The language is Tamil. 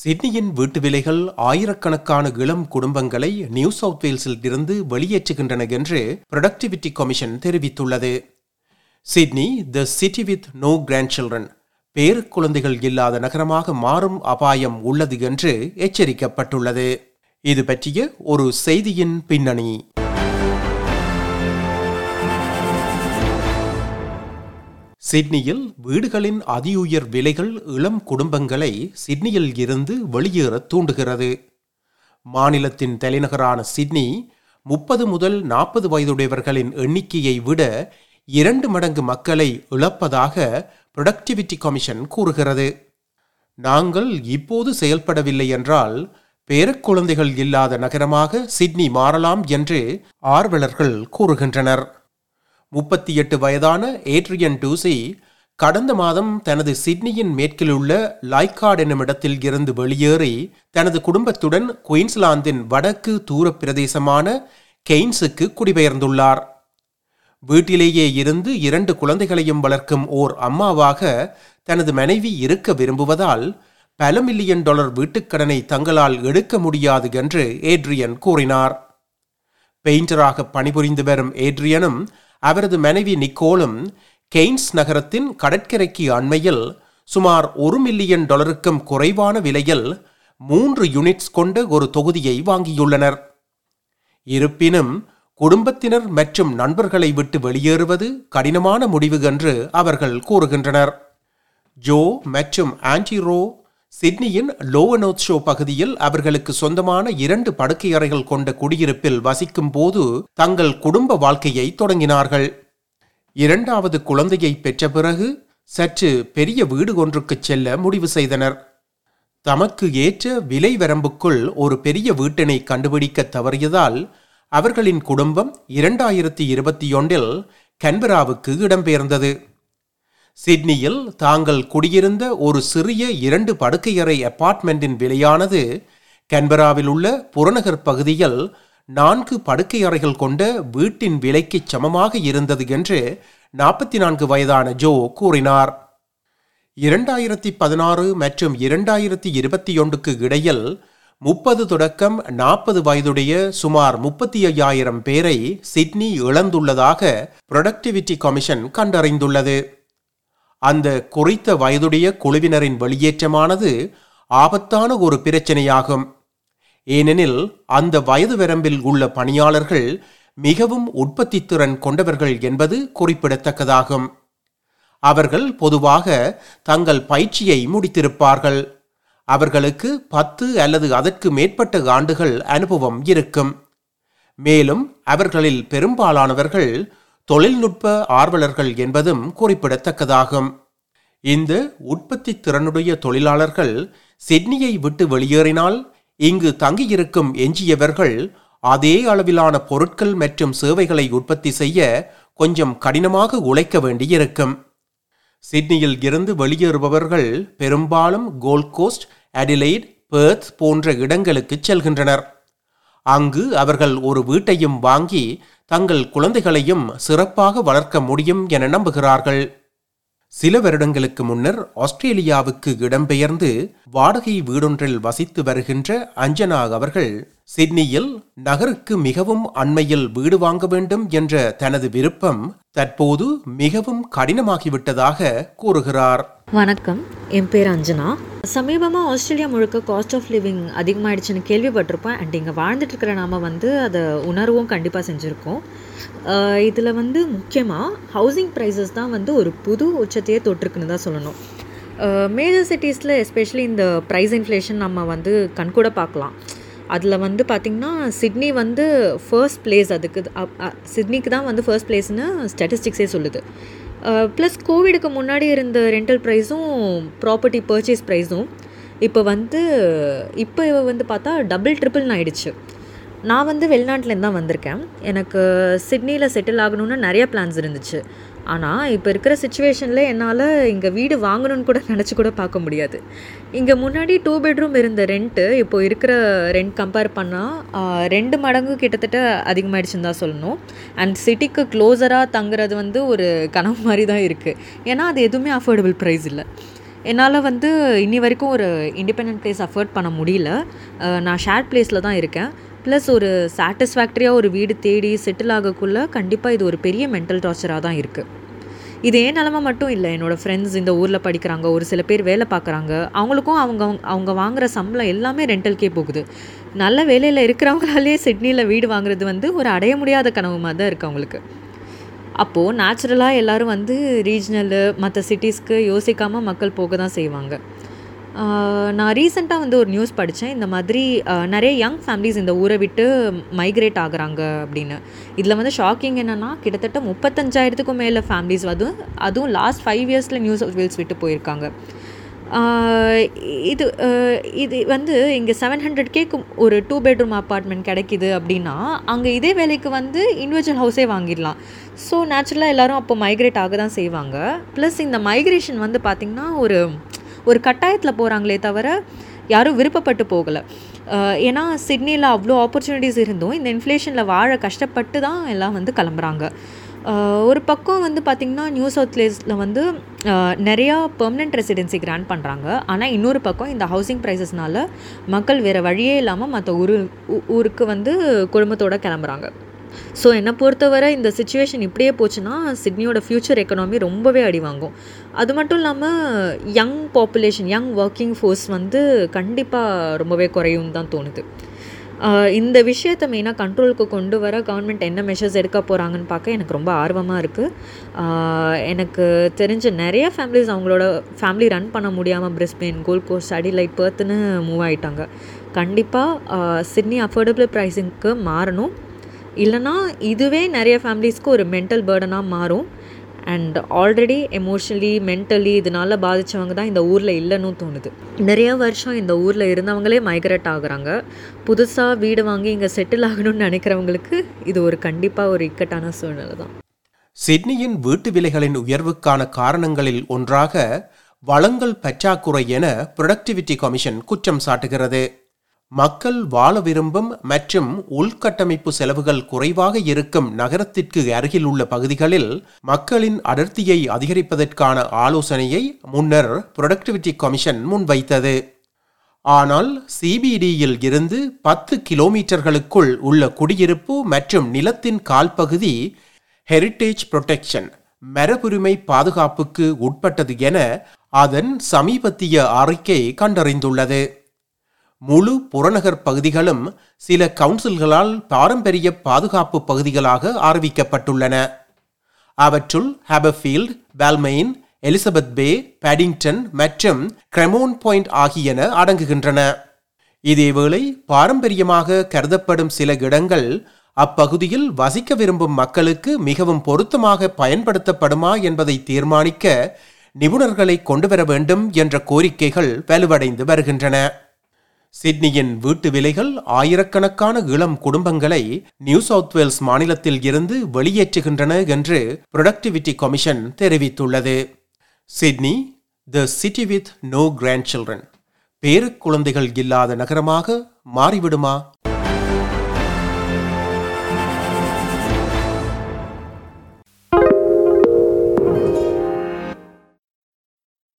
சிட்னியின் வீட்டு விலைகள் ஆயிரக்கணக்கான இளம் குடும்பங்களை நியூ சவுத் வேல்ஸில் இருந்து வெளியேற்றுகின்றன என்று ப்ரொடக்டிவிட்டி கமிஷன் தெரிவித்துள்ளது. Sydney the city with no grandchildren பேரு குழந்தைகள் இல்லாத நகரமாக மாறும் அபாயம் உள்ளது என்று எச்சரிக்கப்பட்டுள்ளது. இது பற்றிய ஒரு செய்தியின் பின்னணி. சிட்னியில் வீடுகளின் அதியுயர் விலைகள் இளம் குடும்பங்களை சிட்னியில் இருந்து வெளியேற தூண்டுகிறது. மாநிலத்தின் தலைநகரான சிட்னி முப்பது முதல் நாற்பது வயதுடையவர்களின் எண்ணிக்கையை விட இரண்டு மடங்கு மக்களை இழப்பதாக ப்ரொடக்டிவிட்டி கமிஷன் கூறுகிறது. நாங்கள் இப்போது செயல்படவில்லை என்றால் பேரக்குழந்தைகள் இல்லாத நகரமாக சிட்னி மாறலாம் என்று ஆர்வலர்கள் கூறுகின்றனர். முப்பத்தி எட்டு வயதான ஏட்ரியன் டூசி கடந்த மாதம் தனது சிட்னியின் மேற்கில் உள்ள லைக்கார்ட் என்னும் இடத்தில் இருந்து வெளியேறி தனது குடும்பத்துடன் குயின்ஸ்லாந்தின் வடக்கு தூர பிரதேசமான கெய்ன்ஸுக்கு குடிபெயர்ந்துள்ளார். வீட்டிலேயே இருந்து இரண்டு குழந்தைகளையும் வளர்க்கும் ஓர் அம்மாவாக தனது மனைவி இருக்க விரும்புவதால் பல மில்லியன் டாலர் வீட்டுக்கடனை தங்களால் எடுக்க முடியாது என்று ஏட்ரியன் கூறினார். பெயிண்டராக பணிபுரிந்து வரும் ஏட்ரியனும் அவரது மனைவி நிக்கோலும் கெய்ன்ஸ் நகரத்தின் கடற்கரைக்கு அண்மையில் சுமார் ஒரு மில்லியன் டாலருக்கும் குறைவான விலையில் மூன்று யூனிட்ஸ் கொண்ட ஒரு தொகுதியை வாங்கியுள்ளனர். இருப்பினும் குடும்பத்தினர் மற்றும் நண்பர்களை விட்டு வெளியேறுவது கடினமான முடிவு என்று அவர்கள் கூறுகின்றனர். ஜோ மற்றும் ஆன்டிரோ சிட்னியின் லோவனோத் ஷோ பகுதியில் அவர்களுக்கு சொந்தமான இரண்டு படுக்கை அறைகள் கொண்ட குடியிருப்பில் வசிக்கும் போது தங்கள் குடும்ப வாழ்க்கையை தொடங்கினார்கள். இரண்டாவது குழந்தையை பெற்ற பிறகு சற்று பெரிய வீடு ஒன்றுக்கு செல்ல முடிவு செய்தனர். தமக்கு ஏற்ற விலை வரம்புக்குள் ஒரு பெரிய வீட்டினை கண்டுபிடிக்க தவறியதால் அவர்களின் குடும்பம் இரண்டாயிரத்தி இருபத்தி ஒன்றில் கன்பராவுக்கு இடம்பெயர்ந்தது. சிட்னியில் தாங்கள் குடியிருந்த ஒரு சிறிய இரண்டு படுக்கையறை அப்பார்ட்மெண்ட்டின் விலையானது கன்பராவில் உள்ள புறநகர் பகுதியில் நான்கு படுக்கை அறைகள் கொண்ட வீட்டின் விலைக்கு சமமாக இருந்தது என்று நாற்பத்தி நான்கு வயதான ஜோ கூறினார். இரண்டாயிரத்தி பதினாறு மற்றும் இரண்டாயிரத்தி இருபத்தி ஒன்றுக்கு இடையில் முப்பது தொடக்கம் நாற்பது வயதுடைய சுமார் முப்பத்தி ஐயாயிரம் பேரை சிட்னி இழந்துள்ளதாக ப்ரொடக்டிவிட்டி கமிஷன் கண்டறிந்துள்ளது. அந்த குறித்த வயதுடைய குழுவினரின் வெளியேற்றமானது ஆபத்தான ஒரு பிரச்சனையாகும். ஏனெனில் அந்த வயது வரம்பில் உள்ள பணியாளர்கள் மிகவும் உற்பத்தி திறன் கொண்டவர்கள் என்பது குறிப்பிடத்தக்கதாகும். அவர்கள் பொதுவாக தங்கள் பயிற்சியை முடித்திருப்பார்கள். அவர்களுக்கு பத்து அல்லது அதற்கு மேற்பட்ட ஆண்டுகள் அனுபவம் இருக்கும். மேலும் அவர்களில் பெரும்பாலானவர்கள் தொழில்நுட்ப ஆர்வலர்கள் என்பதும் குறிப்பிடத்தக்கதாகும். இந்த உற்பத்தி திறனுடைய தொழிலாளர்கள் சிட்னியை விட்டு வெளியேறினால் இங்கு தங்கியிருக்கும் எஞ்சியவர்கள் அதே அளவிலான பொருட்கள் மற்றும் சேவைகளை உற்பத்தி செய்ய கொஞ்சம் கடினமாக உழைக்க வேண்டியிருக்கும். சிட்னியில் இருந்து வெளியேறுபவர்கள் பெரும்பாலும் கோல்ட் கோஸ்ட் அடிலைட் பேர்த் போன்ற இடங்களுக்கு செல்கின்றனர். அங்கு அவர்கள் ஒரு வீட்டையும் வாங்கி தங்கள் குழந்தைகளையும் சிறப்பாக வளர்க்க முடியும் என நம்புகிறார்கள். சில வருடங்களுக்கு முன்னர் ஆஸ்திரேலியாவுக்கு இடம்பெயர்ந்து வாடகை வீடொன்றில் வசித்து வருகின்ற அஞ்சனா அவர்கள் சிட்னியில் நகருக்கு மிகவும் அண்மையில் வீடு வாங்க வேண்டும் என்ற தனது விருப்பம் தற்போது மிகவும் கடினமாகிவிட்டதாக கூறுகிறார். வணக்கம். என் பேர் அஞ்சனா. சமீபமாக ஆஸ்திரேலியா முழுக்க காஸ்ட் ஆஃப் லிவிங் அதிகமாகிடுச்சுன்னு கேள்விப்பட்டிருப்பேன். அண்ட் இங்கே வாழ்ந்துட்டு இருக்கிற நாம வந்து அதை உணர்வும் கண்டிப்பாக செஞ்சுருக்கோம். இதில் வந்து முக்கியமாக ஹவுசிங் ப்ரைஸஸ் தான் வந்து ஒரு புது உச்சத்தையே தொட்டிருக்குன்னு தான் சொல்லணும். மேஜர் சிட்டிஸில் எஸ்பெஷலி இந்த ப்ரைஸ் இன்ஃப்ளேஷன் நம்ம வந்து கண்கூட பார்க்கலாம். அதில் வந்து பார்த்திங்கன்னா சிட்னி வந்து ஃபர்ஸ்ட் பிளேஸ் அதுக்கு சிட்னிக்கு தான் வந்து ஃபர்ஸ்ட் பிளேஸ்னு ஸ்டாட்டிஸ்டிக்ஸே சொல்லுது. ப்ளஸ் கோவிடுக்கு முன்னாடி இருந்த ரெண்டல் ப்ரைஸும் ப்ராப்பர்ட்டி பர்ச்சேஸ் ப்ரைஸும் இப்போ வந்து இப்போ வந்து பார்த்தா டபுள் ட்ரிபிள்னு ஆயிடுச்சு. நான் வந்து வெளிநாட்டிலேருந்து தான் வந்திருக்கேன். எனக்கு சிட்னியில் செட்டில் ஆகணும்னு நிறைய பிளான்ஸ் இருந்துச்சு. ஆனால் இப்போ இருக்கிற சுச்சுவேஷனில் என்னால் இங்கே வீடு வாங்கணும்னு கூட நினச்சி கூட பார்க்க முடியாது. இங்கே முன்னாடி டூ பெட்ரூம் இருந்த ரெண்ட்டு இப்போ இருக்கிற ரெண்ட் கம்பேர் பண்ணால் ரெண்டு மடங்கு கிட்டத்தட்ட அதிகமாகிடுச்சுன்னு தான் சொல்லணும். அண்ட் சிட்டிக்கு க்ளோஸராக தங்குறது வந்து ஒரு கனவு மாதிரி தான் இருக்குது ஏன்னா அது எதுவுமே அஃபோர்டபுள் ப்ரைஸ் இல்லை. என்னால் வந்து இன்னி வரைக்கும் ஒரு இண்டிபெண்ட் பிளேஸ் அஃபோர்ட் பண்ண முடியல. நான் ஷேர்ட் பிளேஸில் தான் இருக்கேன். ப்ளஸ் ஒரு சாட்டிஸ்ஃபேக்டரியாக ஒரு வீடு தேடி செட்டில் ஆகக்குள்ளே கண்டிப்பாக இது ஒரு பெரிய மென்டல் டார்ச்சராக தான் இருக்குது இது ஏன் நிலமை மட்டும் இல்லை என்னோடய ஃப்ரெண்ட்ஸ் இந்த ஊரில் படிக்கிறாங்க ஒரு சில பேர் வேலை பார்க்குறாங்க அவங்களுக்கும் அவங்க அவங்க வாங்குற சம்பளம் எல்லாமே ரெண்டல்கே போகுது. நல்ல வேலையில் இருக்கிறவங்களாலே சிட்னியில் வீடு வாங்குறது வந்து ஒரு அடைய முடியாத கனவு மாதிரி தான் இருக்குது அவங்களுக்கு. அப்போது நேச்சுரலாக எல்லோரும் வந்து ரீஜனலு மற்ற சிட்டிஸ்க்கு யோசிக்காமல் மக்கள் போக தான் செய்வாங்க. நான் ரீசெண்டாக வந்து ஒரு நியூஸ் படித்தேன் இந்த மாதிரி நிறைய யங் ஃபேமிலிஸ் இந்த ஊரை விட்டு மைக்ரேட் ஆகுறாங்க அப்படின்னு. இதில் வந்து ஷாக்கிங் என்னென்னா கிட்டத்தட்ட முப்பத்தஞ்சாயிரத்துக்கும் மேலே ஃபேமிலிஸ் அதுவும் அதுவும் லாஸ்ட் ஃபைவ் இயர்ஸில் நியூஸ் வீல்ஸ் விட்டு போயிருக்காங்க. இது இது வந்து இங்கே செவன் ஹண்ட்ரட் கேக்கு ஒரு டூ பெட்ரூம் அப்பார்ட்மெண்ட் கிடைக்கிது அப்படின்னா அங்கே இதே வேலைக்கு வந்து இண்டிவிஜுவல் ஹவுஸே வாங்கிடலாம். ஸோ நேச்சுரலாக எல்லோரும் அப்போ மைக்ரேட் ஆக தான் செய்வாங்க. ப்ளஸ் இந்த மைக்ரேஷன் வந்து பார்த்திங்கன்னா ஒரு ஒரு கட்டாயத்தில் போகிறாங்களே தவிர யாரும் விருப்பப்பட்டு போகலை. ஏன்னா சிட்னியில் அவ்வளோ ஆப்பர்ச்சுனிட்டிஸ் இருந்தும் இந்த இன்ஃப்ளேஷனில் வாழ கஷ்டப்பட்டு தான் எல்லாம் வந்து கிளம்புறாங்க. ஒரு பக்கம் வந்து பார்த்திங்கன்னா நியூ சவுத் வந்து நிறையா பெர்மனெண்ட் ரெசிடென்சி கிராண்ட் பண்ணுறாங்க ஆனால் இன்னொரு பக்கம் இந்த ஹவுசிங் ப்ரைஸஸ்னால மக்கள் வேறு வழியே இல்லாமல் மற்ற ஊரு ஊருக்கு வந்து குடும்பத்தோடு கிளம்புறாங்க. ஸோ என்னை பொறுத்தவரை இந்த சுச்சுவேஷன் இப்படியே போச்சுன்னா சிட்னியோட ஃப்யூச்சர் எக்கனாமி ரொம்பவே அடி வாங்கும். அது மட்டும் இல்லாமல் young population young working force வந்து கண்டிப்பாக ரொம்பவே குறையும் தான் தோணுது. இந்த விஷயத்தை மெயினாக கண்ட்ரோலுக்கு கொண்டு வர கவர்மெண்ட் என்ன மெஷர்ஸ் எடுக்க போகிறாங்கன்னு பார்க்க எனக்கு ரொம்ப ஆர்வமாக இருக்குது எனக்கு தெரிஞ்ச நிறைய ஃபேமிலிஸ் அவங்களோட ஃபேமிலி ரன் பண்ண முடியாமல் பிரிஸ்பெயின் கோல்ட் கோஸ்ட் அடிலைட் பர்த்துன்னு மூவ் ஆகிட்டாங்க கண்டிப்பாக சிட்னி அஃபோர்டபுள் ப்ரைஸிங்க்கு மாறணும். இல்லைனா இதுவே நிறைய ஃபேமிலிஸ்க்கு ஒரு மென்டல் பேர்டனாக மாறும். அண்ட் ஆல்ரெடி எமோஷ்னலி மென்டலி இதனால் பாதித்தவங்க தான் இந்த ஊரில் இல்லைன்னு தோணுது. நிறைய வருஷம் இந்த ஊரில் இருந்தவங்களே மைக்ரேட் ஆகுறாங்க. புதுசாக வீடு வாங்கி இங்கே செட்டில் ஆகணும்னு நினைக்கிறவங்களுக்கு இது ஒரு கண்டிப்பாக ஒரு இக்கட்டான சூழ்நிலை தான். சிட்னியின் வீட்டு விலைகளின் உயர்வுக்கான காரணங்களில் ஒன்றாக வளங்கள் பற்றாக்குறை என புரொடக்டிவிட்டி கமிஷன் குற்றம் சாட்டுகிறது. மக்கள் வாழ விரும்பும் மற்றும் உள்கட்டமைப்பு செலவுகள் குறைவாக இருக்கும் நகரத்திற்கு அருகில் உள்ள பகுதிகளில் மக்களின் அடர்த்தியை அதிகரிப்பதற்கான ஆலோசனையை முன்னர் புரொடக்டிவிட்டி கமிஷன் முன்வைத்தது. ஆனால் சிபிடியில் இருந்து பத்து கிலோமீட்டர்களுக்குள் உள்ள குடியிருப்பு மற்றும் நிலத்தின் கால்பகுதி ஹெரிட்டேஜ் புரொடெக்ஷன் மரபுரிமை பாதுகாப்புக்கு உட்பட்டது என அதன் சமீபத்திய அறிக்கை கண்டறிந்துள்ளது. முழு புறநகர் பகுதிகளும் சில கவுன்சில்களால் பாரம்பரிய பாதுகாப்பு பகுதிகளாக அறிவிக்கப்பட்டுள்ளன அவற்றுள் ஹாபர்ஃபீல்ட் பால்மெயின் எலிசபெத் பே பேடிங்டன் மற்றும் கிரெமோன் பாயிண்ட் ஆகியன அடங்குகின்றன. இதேவேளை பாரம்பரியமாக கருதப்படும் சில இடங்கள் அப்பகுதியில் வசிக்க விரும்பும் மக்களுக்கு மிகவும் பொருத்தமாக பயன்படுத்தப்படுமா என்பதை தீர்மானிக்க நிபுணர்களை கொண்டுவர வேண்டும் என்ற கோரிக்கைகள் வலுவடைந்து வருகின்றன. சிட்னியின் வீட்டு விலைகள் ஆயிரக்கணக்கான இளம் குடும்பங்களை நியூ சவுத் வேல்ஸ் மாநிலத்தில் இருந்து வெளியேற்றுகின்றன என்று புரொடக்டிவிட்டி கமிஷன் தெரிவித்துள்ளது. Sydney the city with no grandchildren பேரு குழந்தைகள் இல்லாத நகரமாக மாறிவிடுமா?